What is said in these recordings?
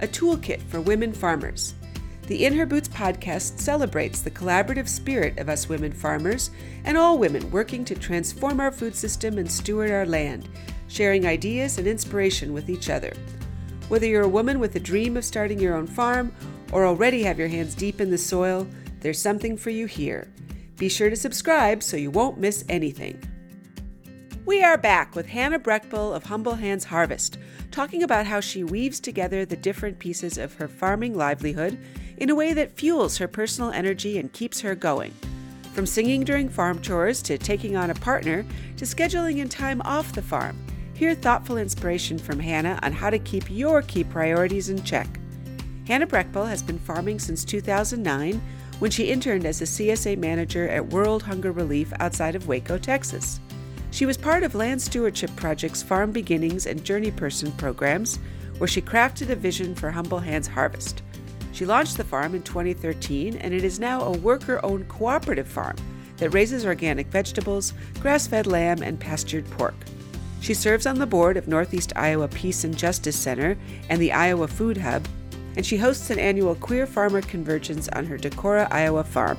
a toolkit for women farmers. The In Her Boots podcast celebrates the collaborative spirit of us women farmers and all women working to transform our food system and steward our land, sharing ideas and inspiration with each other. Whether you're a woman with a dream of starting your own farm or already have your hands deep in the soil, there's something for you here. Be sure to subscribe so you won't miss anything. We are back with Hannah Breckbill of Humble Hands Harvest, talking about how she weaves together the different pieces of her farming livelihood in a way that fuels her personal energy and keeps her going. From singing during farm chores to taking on a partner to scheduling in time off the farm, hear thoughtful inspiration from Hannah on how to keep your key priorities in check. Hannah Breckbill has been farming since 2009 when she interned as a CSA manager at World Hunger Relief outside of Waco, Texas. She was part of Land Stewardship Project's Farm Beginnings and Journey Person programs, where she crafted a vision for Humble Hands Harvest. She launched the farm in 2013, and it is now a worker owned cooperative farm that raises organic vegetables, grass fed lamb, and pastured pork. She serves on the board of Northeast Iowa Peace and Justice Center and the Iowa Food Hub, and she hosts an annual Queer Farmer Convergence on her Decorah, Iowa farm.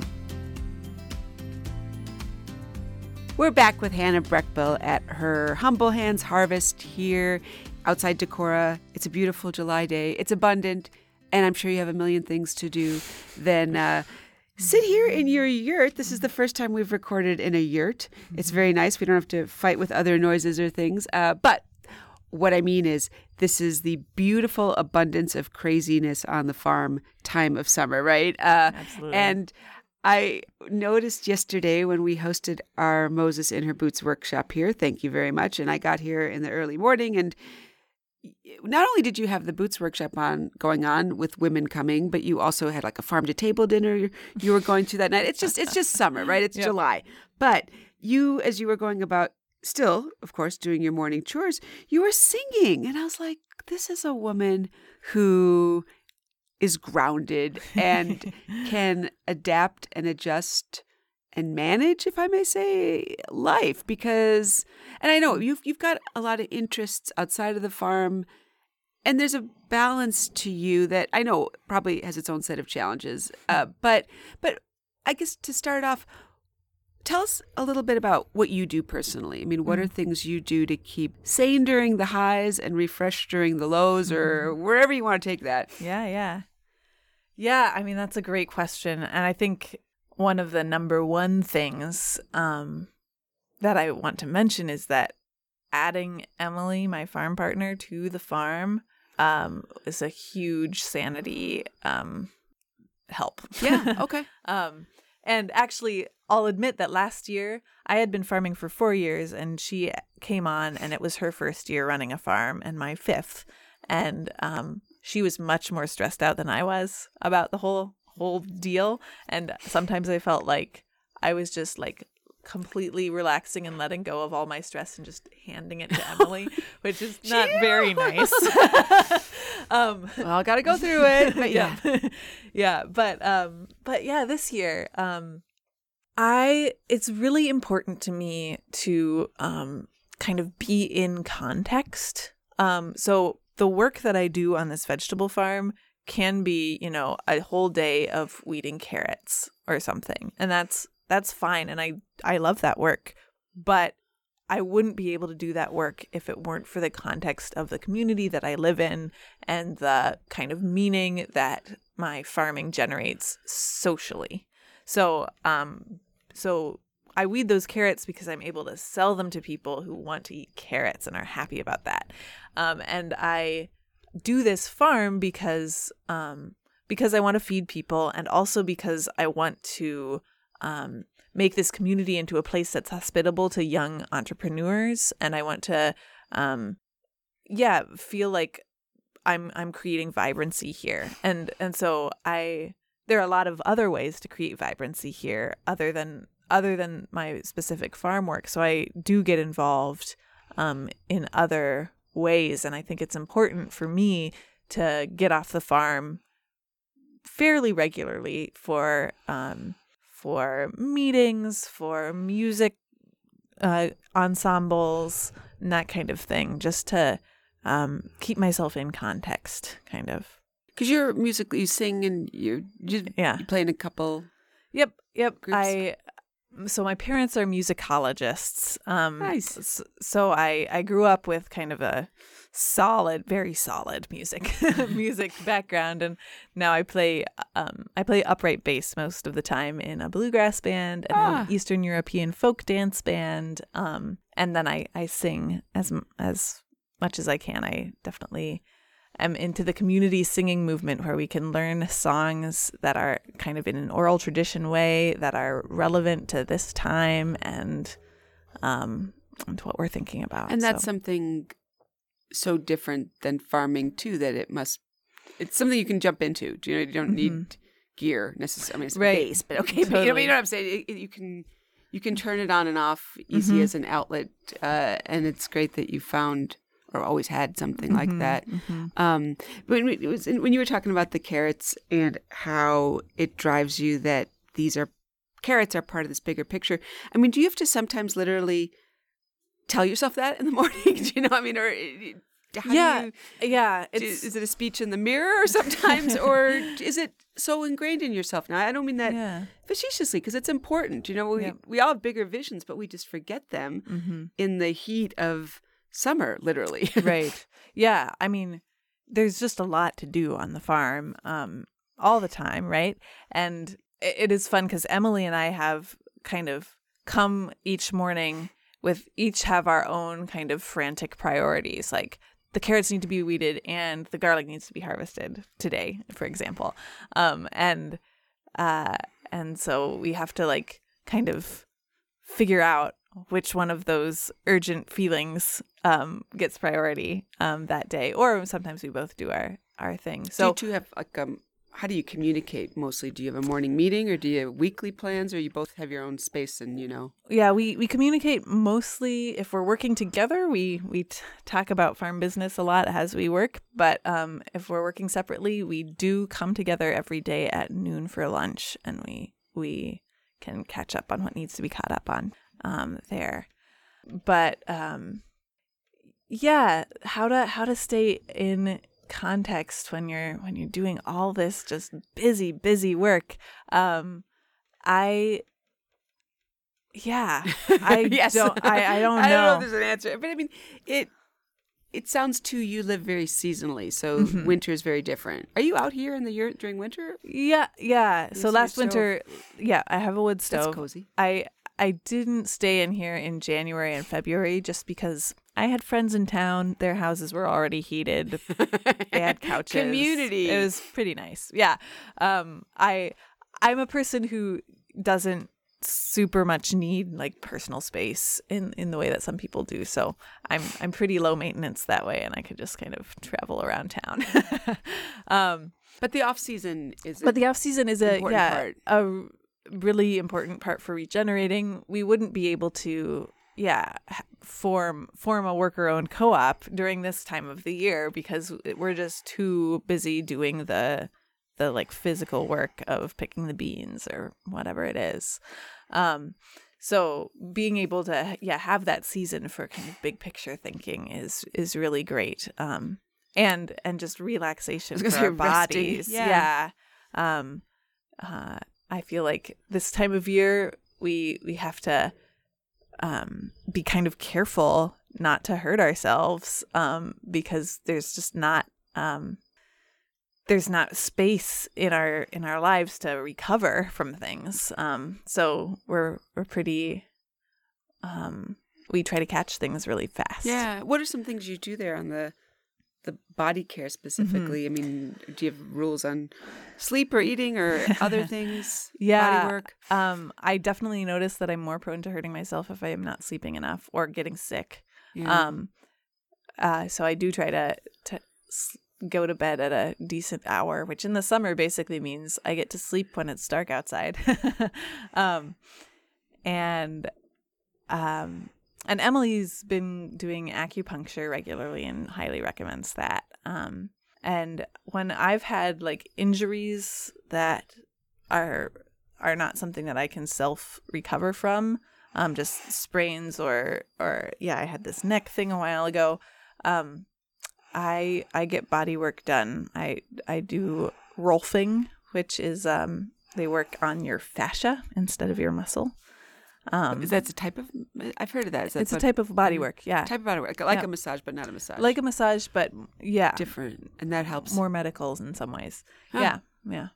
We're back with Hannah Breckbill at her Humble Hands Harvest here outside Decorah. It's a beautiful July day. It's abundant, and I'm sure you have a million things to do. Then uh, sit here in your yurt. This is the first time we've recorded in a yurt. It's very nice. We don't have to fight with other noises or things. Uh, but what I mean is, this is the beautiful abundance of craziness on the farm time of summer, right? Uh, Absolutely. And I noticed yesterday when we hosted our Moses in Her Boots workshop here. Thank you very much. And I got here in the early morning and not only did you have the boots workshop on going on with women coming, but you also had like a farm to table dinner you were going to that night. It's just it's just summer, right? It's yep. July. But you as you were going about still, of course, doing your morning chores, you were singing. And I was like, this is a woman who is grounded and can adapt and adjust and manage, if I may say, life. Because, and I know you've you've got a lot of interests outside of the farm, and there's a balance to you that I know probably has its own set of challenges. Uh, but but I guess to start off, tell us a little bit about what you do personally. I mean, what are mm-hmm. things you do to keep sane during the highs and refreshed during the lows, or mm-hmm. wherever you want to take that? Yeah, yeah. Yeah, I mean, that's a great question. And I think one of the number one things um, that I want to mention is that adding Emily, my farm partner, to the farm um, is a huge sanity um, help. Yeah, okay. um, and actually, I'll admit that last year I had been farming for four years and she came on and it was her first year running a farm and my fifth. And um, she was much more stressed out than I was about the whole whole deal and sometimes I felt like I was just like completely relaxing and letting go of all my stress and just handing it to Emily, which is not very nice. um, well, I got to go through it. But yeah, yeah, but um, but yeah, this year, um, I it's really important to me to um kind of be in context. Um, so the work that I do on this vegetable farm can be, you know, a whole day of weeding carrots or something. And that's that's fine and I I love that work. But I wouldn't be able to do that work if it weren't for the context of the community that I live in and the kind of meaning that my farming generates socially. So, um so I weed those carrots because I'm able to sell them to people who want to eat carrots and are happy about that. Um, and I do this farm because um, because I want to feed people, and also because I want to um, make this community into a place that's hospitable to young entrepreneurs, and I want to, um, yeah, feel like I'm I'm creating vibrancy here. And and so I there are a lot of other ways to create vibrancy here other than other than my specific farm work. So I do get involved um, in other ways, and I think it's important for me to get off the farm fairly regularly for um, for meetings, for music uh, ensembles, and that kind of thing, just to um, keep myself in context, kind of. Because you're musically, you sing and you're, you Yeah. play in a couple. Yep, yep. Groups. I so my parents are musicologists. Um, Nice. So I I grew up with kind of a solid, very solid music music background, and now I play um I play upright bass most of the time in a bluegrass band and Ah. an Eastern European folk dance band. Um, and then I I sing as as much as I can. I definitely am into the community singing movement where we can learn songs that are kind of in an oral tradition way that are relevant to this time and um and what we're thinking about. And that's So- something so different than farming too that it must. It's something you can jump into. Do you know? You don't need gear necessarily. I mean, it's Mm-hmm. Right. bass, but okay. But you, know, you know what I'm saying? It, it- you can you can turn it on and off easy Mhm. as an outlet, uh, and it's great that you found or always had something like Mhm, that. mhm. Um, when we- it was when you were talking about the carrots and how it drives you that these are carrots are part of this bigger picture. I mean, do you have to sometimes literally tell yourself that in the morning? do you know? I mean, or uh, how yeah, do you? yeah. do- is it a speech in the mirror sometimes, or is it so ingrained in yourself? Now, I don't mean that yeah. facetiously because it's important. You know, we Yeah. we all have bigger visions, but we just forget them hmm in the heat of summer, literally. right. Yeah. I mean, there's just a lot to do on the farm um, all the time, right? And it, is fun because Emily and I have kind of come each morning with each have our own kind of frantic priorities. Like the carrots need to be weeded and the garlic needs to be harvested today, for example. Um, and uh, and so we have to like kind of figure out which one of those urgent feelings um, gets priority um, that day, or sometimes we both do our our thing. So, do you two have like um? How do you communicate mostly? Do you have a morning meeting, or do you have weekly plans, or you both have your own space and you know? yeah, we we communicate mostly if we're working together. We we t- talk about farm business a lot as we work, but um, if we're working separately, we do come together every day at noon for lunch, and we we can catch up on what needs to be caught up on um, there. But um, yeah, how to how to stay in context when you're when you're doing all this just busy busy work. Um, I yeah, I yes. don't I, I don't know. I don't know if there's an answer, but I mean, it it sounds too. You live very seasonally, so Mhm. winter is very different. Are you out here in the year during winter? Yeah, yeah. So last stove. winter, yeah, I have a wood stove. That's cozy. I I didn't stay in here in January and February just because I had friends in town. Their houses were already heated. They had couches. Community. It was pretty nice. Yeah. Um I I'm a person who doesn't super much need like personal space in in the way that some people do. So I'm I'm pretty low maintenance that way and I could just kind of travel around town. um But the off season is. but the off season is a yeah part. a really important part for regenerating. We wouldn't be able to yeah form form a worker owned co op during this time of the year because we're just too busy doing the the like physical work of picking the beans or whatever it is. Um, so being able to yeah have that season for kind of big picture thinking is is really great. Um, and and just relaxation for our gonna say resting, bodies. yeah. yeah. Um, uh, I feel like this time of year we we have to um, be kind of careful not to hurt ourselves um, because there's just not um, there's not space in our in our lives to recover from things. Um, so we're we're pretty um, we try to catch things really fast. Yeah. What are some things you do there on the the body care specifically? Mm-hmm. I mean, do you have rules on sleep or eating or other things? Yeah. Body work. Um, I definitely notice that I'm more prone to hurting myself if I am not sleeping enough or getting sick. Yeah. Um, uh, so I do try to to go to bed at a decent hour, which in the summer basically means I get to sleep when it's dark outside. um, and um, and Emily's been doing acupuncture regularly and highly recommends that. Um, and when I've had like injuries that are are not something that I can self recover from, um, just sprains or or yeah, I had this neck thing a while ago. Um, I I get body work done. I I do rolfing, which is um they work on your fascia instead of your muscle. Um, is that a type of? I've heard of that. it's a type of body work. Yeah, type of body work, like yeah. a massage, but not a massage. Like a massage, but yeah, different, and that helps more medicals in some ways. Huh. Yeah, yeah,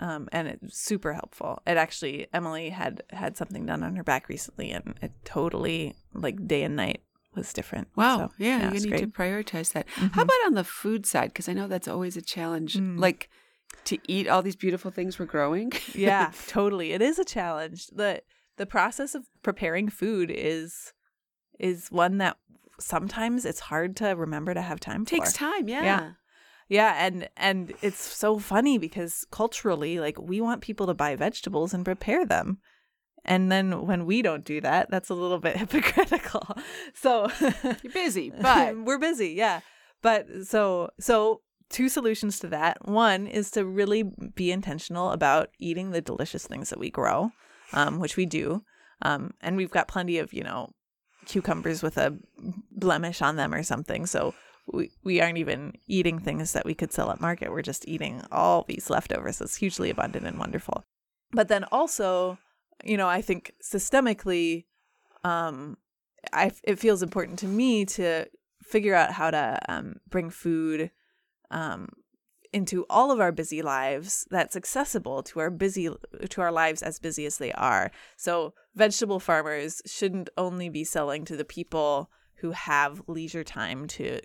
um, and it's super helpful. It actually, Emily had had something done on her back recently, and it totally like day and night was different. Wow, so, yeah, yeah, you need great. to prioritize that. Mm-hmm. How about on the food side? Because I know that's always a challenge. Mm. Like to eat all these beautiful things we're growing. yeah, totally. It is a challenge. The the process of preparing food is is one that sometimes it's hard to remember to have time Takes for. time, yeah. Yeah. Yeah, and and it's so funny because culturally like we want people to buy vegetables and prepare them. And then when we don't do that, that's a little bit hypocritical. So you're busy, but we're busy, yeah. But so so two solutions to that. One is to really be intentional about eating the delicious things that we grow um, which we do. Um, and we've got plenty of, you know, cucumbers with a blemish on them or something. So we, we aren't even eating things that we could sell at market. We're just eating all these leftovers. It's hugely abundant and wonderful. But then also, you know, I think systemically, um, I, it feels important to me to figure out how to um, bring food um, into all of our busy lives that's accessible to our busy to our lives as busy as they are. So vegetable farmers shouldn't only be selling to the people who have leisure time to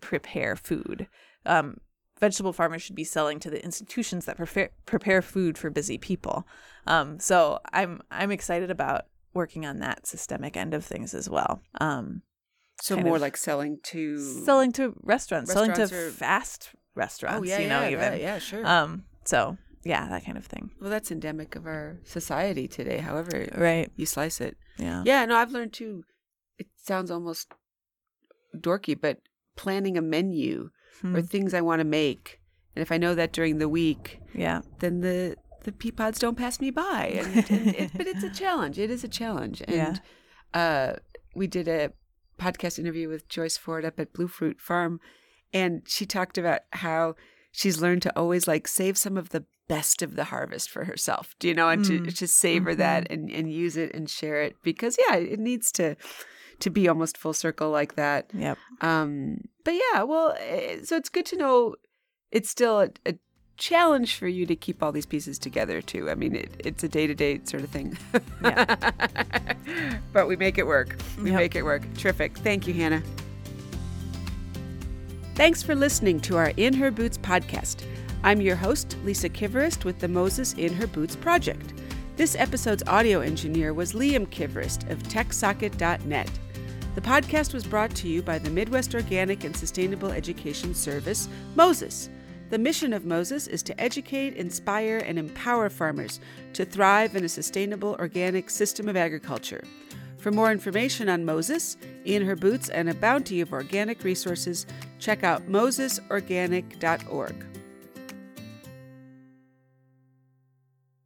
prepare food. Um, vegetable farmers should be selling to the institutions that prepare prepare food for busy people. Um, so I'm I'm excited about working on that systemic end of things as well. Um, so more like selling to selling to restaurants, restaurants selling to fast restaurants. Oh, yeah, you know, yeah, even yeah, sure. Um, so yeah, that kind of thing. Well, that's endemic of our society today. However, right, you slice it. Yeah, yeah. No, I've learned too. It sounds almost dorky, but planning a menu hmm. or things I want to make, and if I know that during the week, yeah, then the the pea pods don't pass me by. And, and it, but it's a challenge. It is a challenge. And yeah. uh, we did a podcast interview with Joyce Ford up at Blue Fruit Farm and she talked about how she's learned to always like save some of the best of the harvest for herself, do you know, and mm. to, to savor mm-hmm. that and, and use it and share it because yeah, it needs to to be almost full circle like that. Yep. Um, but yeah, well, eh, so it's good to know it's still a, a challenge for you to keep all these pieces together too. I mean, it, it's a day to day sort of thing. Yeah. but we make it work. We yep. make it work. Terrific. Thank you, Hannah. Thanks for listening to our In Her Boots podcast. I'm your host, Lisa Kivirist, with the Moses In Her Boots project. This episode's audio engineer was Liam Kivirist of TechSocket.net. The podcast was brought to you by the Midwest Organic and Sustainable Education Service, Moses. The mission of Moses is to educate, inspire, and empower farmers to thrive in a sustainable organic system of agriculture. For more information on Moses, in her boots, and a bounty of organic resources, check out mosesorganic.org.